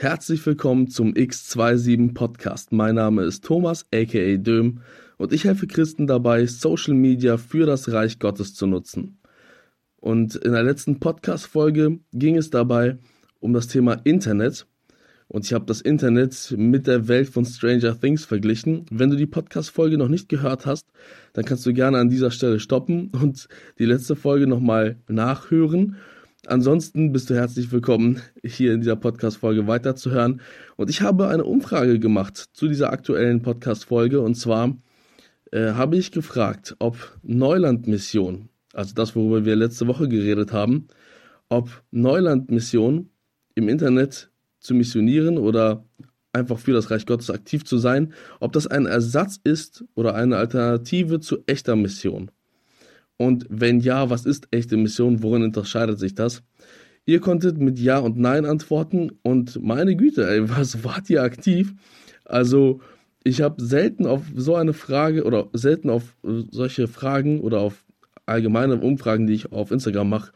Herzlich willkommen zum X27 Podcast. Mein Name ist Thomas aka Döm und ich helfe Christen dabei, Social Media für das Reich Gottes zu nutzen. Und in der letzten Podcast-Folge ging es dabei um das Thema Internet. Und ich habe das Internet mit der Welt von Stranger Things verglichen. Wenn du die Podcast-Folge noch nicht gehört hast, dann kannst du gerne an dieser Stelle stoppen und die letzte Folge nochmal nachhören. Ansonsten bist du herzlich willkommen, hier in dieser Podcast-Folge weiterzuhören. Und ich habe eine Umfrage gemacht zu dieser aktuellen Podcast-Folge. Und zwar äh, habe ich gefragt, ob Neuland-Mission, also das, worüber wir letzte Woche geredet haben, ob Neuland-Mission im Internet zu missionieren oder einfach für das Reich Gottes aktiv zu sein, ob das ein Ersatz ist oder eine Alternative zu echter Mission. Und wenn ja, was ist echte Mission? Worin unterscheidet sich das? Ihr konntet mit Ja und Nein antworten und meine Güte, ey, was wart ihr aktiv? Also, ich habe selten auf so eine Frage oder selten auf solche Fragen oder auf allgemeine Umfragen, die ich auf Instagram mache,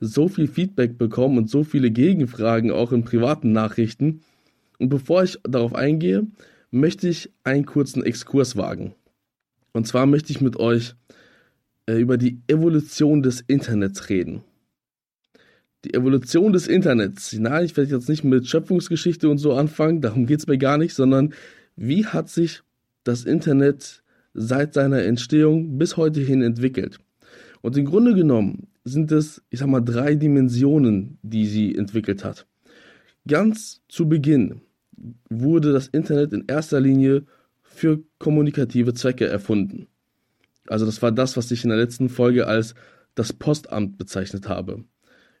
so viel Feedback bekommen und so viele Gegenfragen auch in privaten Nachrichten. Und bevor ich darauf eingehe, möchte ich einen kurzen Exkurs wagen. Und zwar möchte ich mit euch äh, über die Evolution des Internets reden. Die Evolution des Internets. Nein, ich werde jetzt nicht mit Schöpfungsgeschichte und so anfangen, darum geht es mir gar nicht, sondern wie hat sich das Internet seit seiner Entstehung bis heute hin entwickelt? Und im Grunde genommen sind es, ich sag mal, drei Dimensionen, die sie entwickelt hat. Ganz zu Beginn wurde das Internet in erster Linie für kommunikative Zwecke erfunden. Also das war das, was ich in der letzten Folge als das Postamt bezeichnet habe.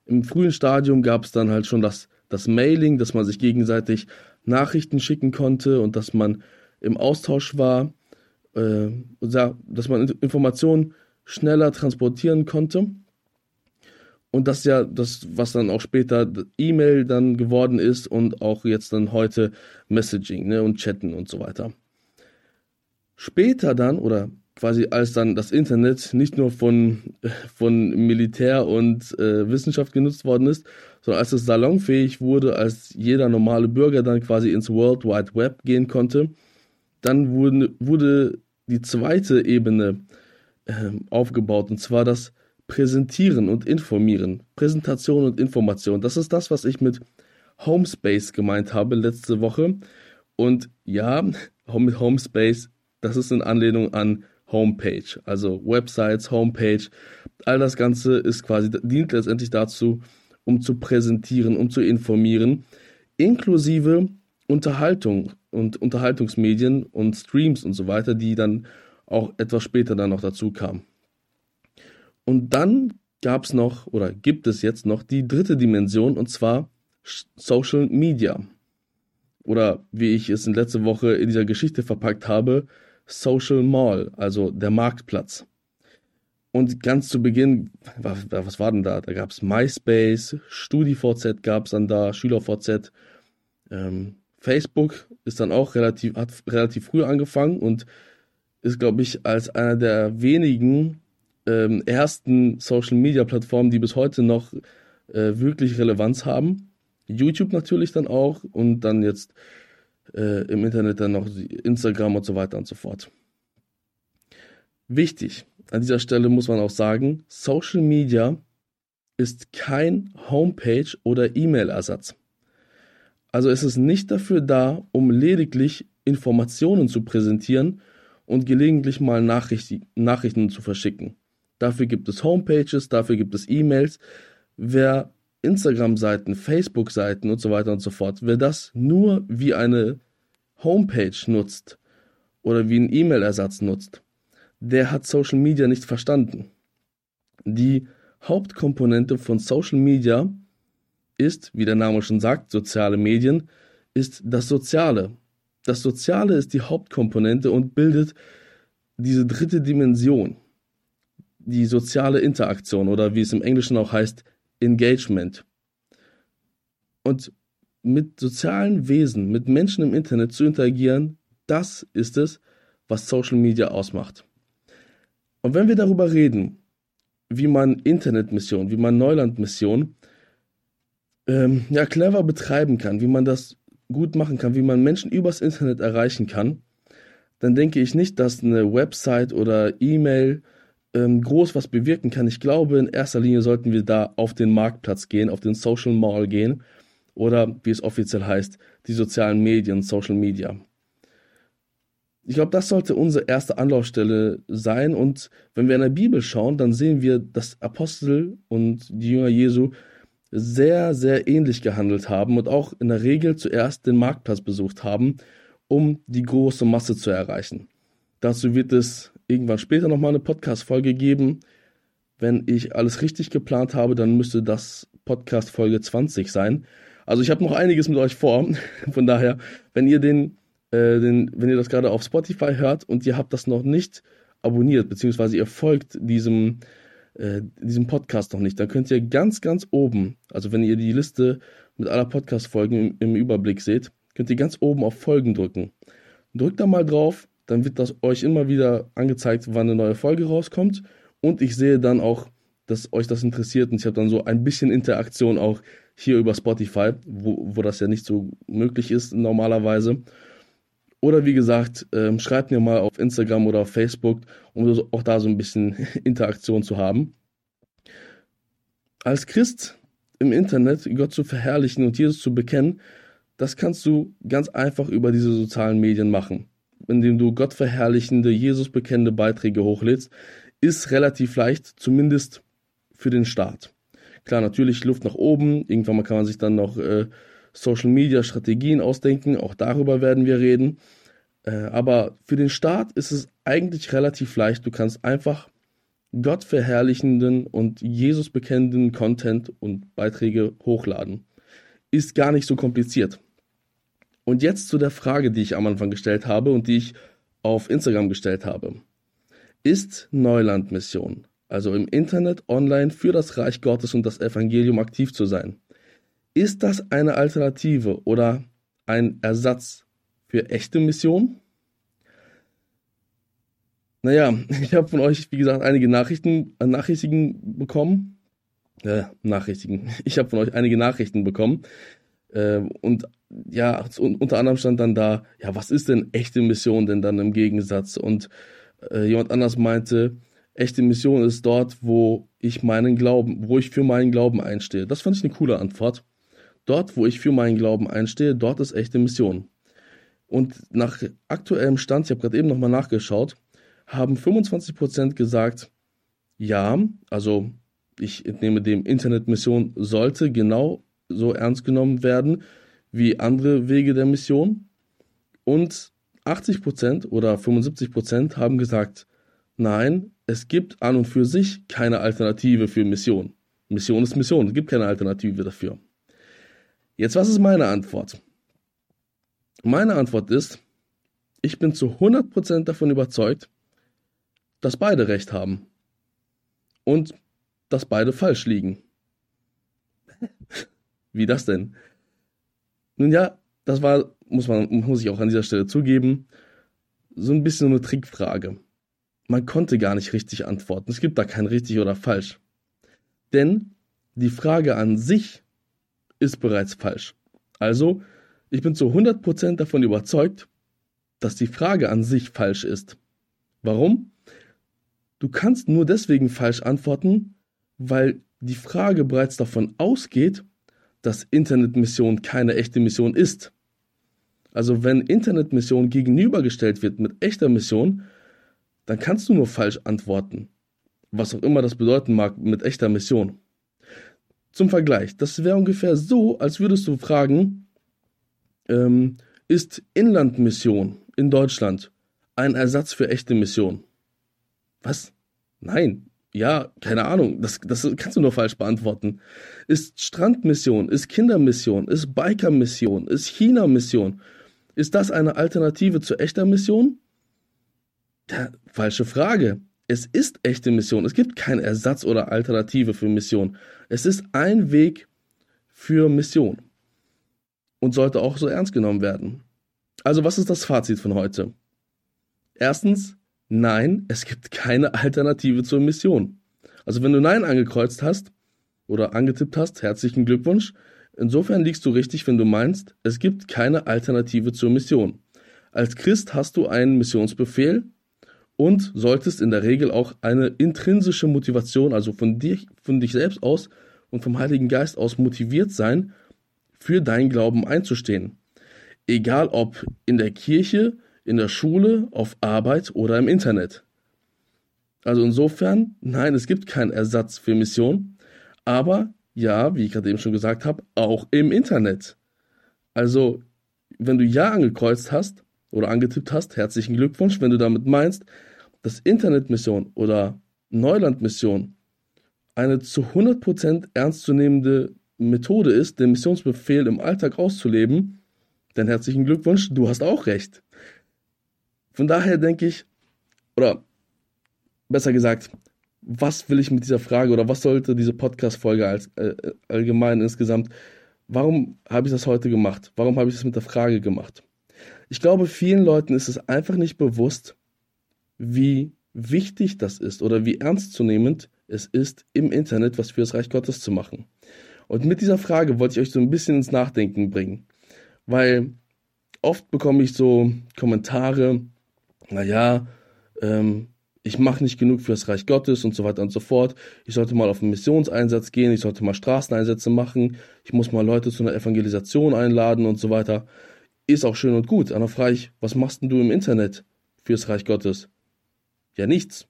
Im frühen Stadium gab es dann halt schon das, das Mailing, dass man sich gegenseitig Nachrichten schicken konnte und dass man im Austausch war, äh, dass man Informationen schneller transportieren konnte. Und das ja das, was dann auch später E-Mail dann geworden ist und auch jetzt dann heute Messaging ne, und Chatten und so weiter. Später dann, oder quasi als dann das Internet nicht nur von, von Militär und äh, Wissenschaft genutzt worden ist, sondern als es salonfähig wurde, als jeder normale Bürger dann quasi ins World Wide Web gehen konnte, dann wurde, wurde die zweite Ebene äh, aufgebaut, und zwar das Präsentieren und Informieren. Präsentation und Information. Das ist das, was ich mit Homespace gemeint habe letzte Woche. Und ja, mit Homespace, das ist in Anlehnung an Homepage, also Websites, Homepage, all das Ganze ist quasi, dient letztendlich dazu, um zu präsentieren, um zu informieren, inklusive Unterhaltung und Unterhaltungsmedien und Streams und so weiter, die dann auch etwas später dann noch dazu kamen. Und dann gab es noch oder gibt es jetzt noch die dritte Dimension und zwar Social Media. Oder wie ich es in letzter Woche in dieser Geschichte verpackt habe, Social Mall, also der Marktplatz. Und ganz zu Beginn, was, war denn da? Da gab es MySpace, StudiVZ gab es dann da, SchülerVZ. Ähm, Facebook ist dann auch relativ, hat relativ früh angefangen und ist, glaube ich, als einer der wenigen ähm, ersten Social Media Plattformen, die bis heute noch äh, wirklich Relevanz haben. YouTube natürlich dann auch und dann jetzt äh, im Internet dann noch Instagram und so weiter und so fort. Wichtig, an dieser Stelle muss man auch sagen, Social Media ist kein Homepage- oder E-Mail-Ersatz. Also es ist nicht dafür da, um lediglich Informationen zu präsentieren und gelegentlich mal Nachricht, Nachrichten zu verschicken. Dafür gibt es Homepages, dafür gibt es E-Mails. Wer Instagram-Seiten, Facebook-Seiten und so weiter und so fort, wer das nur wie eine Homepage nutzt oder wie einen E-Mail-Ersatz nutzt, der hat Social Media nicht verstanden. Die Hauptkomponente von Social Media ist, wie der Name schon sagt, soziale Medien, ist das Soziale. Das Soziale ist die Hauptkomponente und bildet diese dritte Dimension, die soziale Interaktion oder wie es im Englischen auch heißt, Engagement. Und mit sozialen Wesen, mit Menschen im Internet zu interagieren, das ist es, was Social Media ausmacht. Und wenn wir darüber reden, wie man Internetmission, wie man Neulandmission ähm, ja, clever betreiben kann, wie man das gut machen kann, wie man Menschen übers Internet erreichen kann, dann denke ich nicht, dass eine Website oder E-Mail ähm, groß was bewirken kann. Ich glaube, in erster Linie sollten wir da auf den Marktplatz gehen, auf den Social Mall gehen oder wie es offiziell heißt, die sozialen Medien, Social Media. Ich glaube, das sollte unsere erste Anlaufstelle sein. Und wenn wir in der Bibel schauen, dann sehen wir, dass Apostel und die Jünger Jesu sehr, sehr ähnlich gehandelt haben und auch in der Regel zuerst den Marktplatz besucht haben, um die große Masse zu erreichen. Dazu wird es irgendwann später nochmal eine Podcast-Folge geben. Wenn ich alles richtig geplant habe, dann müsste das Podcast Folge 20 sein. Also ich habe noch einiges mit euch vor. Von daher, wenn ihr den, äh, den, wenn ihr das gerade auf Spotify hört und ihr habt das noch nicht abonniert, beziehungsweise ihr folgt diesem, äh, diesem Podcast noch nicht, dann könnt ihr ganz, ganz oben, also wenn ihr die Liste mit aller Podcast-Folgen im, im Überblick seht, könnt ihr ganz oben auf Folgen drücken. Drückt da mal drauf, dann wird das euch immer wieder angezeigt, wann eine neue Folge rauskommt. Und ich sehe dann auch, dass euch das interessiert und ich habe dann so ein bisschen Interaktion auch hier über Spotify, wo, wo das ja nicht so möglich ist normalerweise. Oder wie gesagt, ähm, schreibt mir mal auf Instagram oder auf Facebook, um auch da so ein bisschen Interaktion zu haben. Als Christ im Internet Gott zu verherrlichen und Jesus zu bekennen, das kannst du ganz einfach über diese sozialen Medien machen. Indem du Gott verherrlichende, Jesus bekennende Beiträge hochlädst, ist relativ leicht, zumindest für den Start. Klar, natürlich Luft nach oben. Irgendwann mal kann man sich dann noch äh, Social Media Strategien ausdenken. Auch darüber werden wir reden. Äh, aber für den Start ist es eigentlich relativ leicht. Du kannst einfach Gott verherrlichenden und Jesus bekennenden Content und Beiträge hochladen. Ist gar nicht so kompliziert. Und jetzt zu der Frage, die ich am Anfang gestellt habe und die ich auf Instagram gestellt habe. Ist Neuland Mission also im Internet online für das Reich Gottes und das Evangelium aktiv zu sein. Ist das eine Alternative oder ein Ersatz für echte Mission? Naja, ich habe von euch, wie gesagt, einige Nachrichten, äh, Nachrichten bekommen. Äh, Nachrichten. Ich habe von euch einige Nachrichten bekommen. Äh, und ja, unter anderem stand dann da, ja, was ist denn echte Mission denn dann im Gegensatz? Und äh, jemand anders meinte, echte Mission ist dort, wo ich meinen Glauben, wo ich für meinen Glauben einstehe. Das fand ich eine coole Antwort. Dort, wo ich für meinen Glauben einstehe, dort ist echte Mission. Und nach aktuellem Stand, ich habe gerade eben nochmal nachgeschaut, haben 25% gesagt, ja, also ich entnehme dem, Internetmission sollte genau so ernst genommen werden wie andere Wege der Mission. Und 80% oder 75% haben gesagt, nein, es gibt an und für sich keine Alternative für Mission. Mission ist Mission, es gibt keine Alternative dafür. Jetzt, was ist meine Antwort? Meine Antwort ist, ich bin zu 100% davon überzeugt, dass beide recht haben. Und dass beide falsch liegen. Wie das denn? Nun ja, das war, muss man, muss ich auch an dieser Stelle zugeben, so ein bisschen eine Trickfrage man konnte gar nicht richtig antworten. Es gibt da kein richtig oder falsch. Denn die Frage an sich ist bereits falsch. Also, ich bin zu 100% davon überzeugt, dass die Frage an sich falsch ist. Warum? Du kannst nur deswegen falsch antworten, weil die Frage bereits davon ausgeht, dass Internetmission keine echte Mission ist. Also wenn Internetmission gegenübergestellt wird mit echter Mission, dann kannst du nur falsch antworten. Was auch immer das bedeuten mag mit echter Mission. Zum Vergleich, das wäre ungefähr so, als würdest du fragen, ähm, ist Inlandmission in Deutschland ein Ersatz für echte Mission? Was? Nein. Ja, keine Ahnung. Das, das kannst du nur falsch beantworten. Ist Strandmission, ist Kindermission, ist Bikermission, ist China-Mission? Ist das eine Alternative zu echter Mission? Ja, falsche Frage. Es ist echte Mission. Es gibt keinen Ersatz oder Alternative für Mission. Es ist ein Weg für Mission. Und sollte auch so ernst genommen werden. Also was ist das Fazit von heute? Erstens, nein, es gibt keine Alternative zur Mission. Also wenn du Nein angekreuzt hast oder angetippt hast, herzlichen Glückwunsch. Insofern liegst du richtig, wenn du meinst, es gibt keine Alternative zur Mission. Als Christ hast du einen Missionsbefehl und solltest in der Regel auch eine intrinsische Motivation, also von dir, von dich selbst aus und vom Heiligen Geist aus motiviert sein, für deinen Glauben einzustehen. Egal ob in der Kirche, in der Schule, auf Arbeit oder im Internet. Also insofern, nein, es gibt keinen Ersatz für Mission, aber ja, wie ich gerade eben schon gesagt habe, auch im Internet. Also, wenn du Ja angekreuzt hast oder angetippt hast, herzlichen Glückwunsch. Wenn du damit meinst, dass Internetmission oder Neulandmission eine zu 100% ernstzunehmende Methode ist, den Missionsbefehl im Alltag auszuleben, dann herzlichen Glückwunsch, du hast auch recht. Von daher denke ich, oder besser gesagt, was will ich mit dieser Frage oder was sollte diese Podcast-Folge als äh, allgemein insgesamt, warum habe ich das heute gemacht? Warum habe ich das mit der Frage gemacht? Ich glaube, vielen Leuten ist es einfach nicht bewusst, wie wichtig das ist oder wie ernstzunehmend es ist, im Internet was für das Reich Gottes zu machen. Und mit dieser Frage wollte ich euch so ein bisschen ins Nachdenken bringen, weil oft bekomme ich so Kommentare, naja, ähm, ich mache nicht genug für das Reich Gottes und so weiter und so fort. Ich sollte mal auf einen Missionseinsatz gehen, ich sollte mal Straßeneinsätze machen, ich muss mal Leute zu einer Evangelisation einladen und so weiter. Ist auch schön und gut. Aber frage ich, was machst denn du im Internet fürs Reich Gottes? Ja, nichts.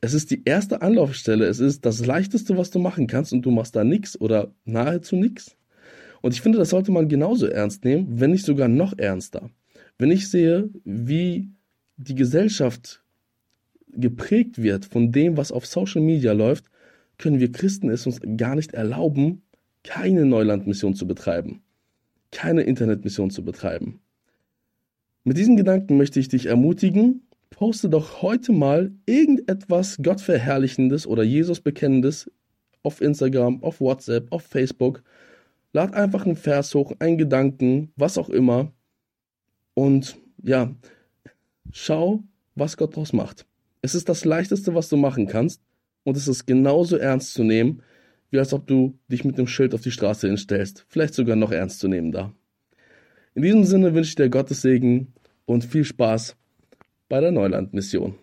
Es ist die erste Anlaufstelle, es ist das Leichteste, was du machen kannst und du machst da nichts oder nahezu nichts. Und ich finde, das sollte man genauso ernst nehmen, wenn nicht sogar noch ernster. Wenn ich sehe, wie die Gesellschaft geprägt wird von dem, was auf Social Media läuft, können wir Christen es uns gar nicht erlauben, keine Neulandmission zu betreiben, keine Internetmission zu betreiben. Mit diesen Gedanken möchte ich dich ermutigen, poste doch heute mal irgendetwas Gottverherrlichendes oder Jesus bekennendes auf Instagram, auf WhatsApp, auf Facebook. Lad einfach einen Vers hoch, einen Gedanken, was auch immer. Und ja, schau, was Gott daraus macht. Es ist das Leichteste, was du machen kannst und es ist genauso ernst zu nehmen, wie als ob du dich mit dem Schild auf die Straße hinstellst. Vielleicht sogar noch ernst zu nehmen da. In diesem Sinne wünsche ich dir Gottes Segen und viel Spaß bei der Neuland-Mission.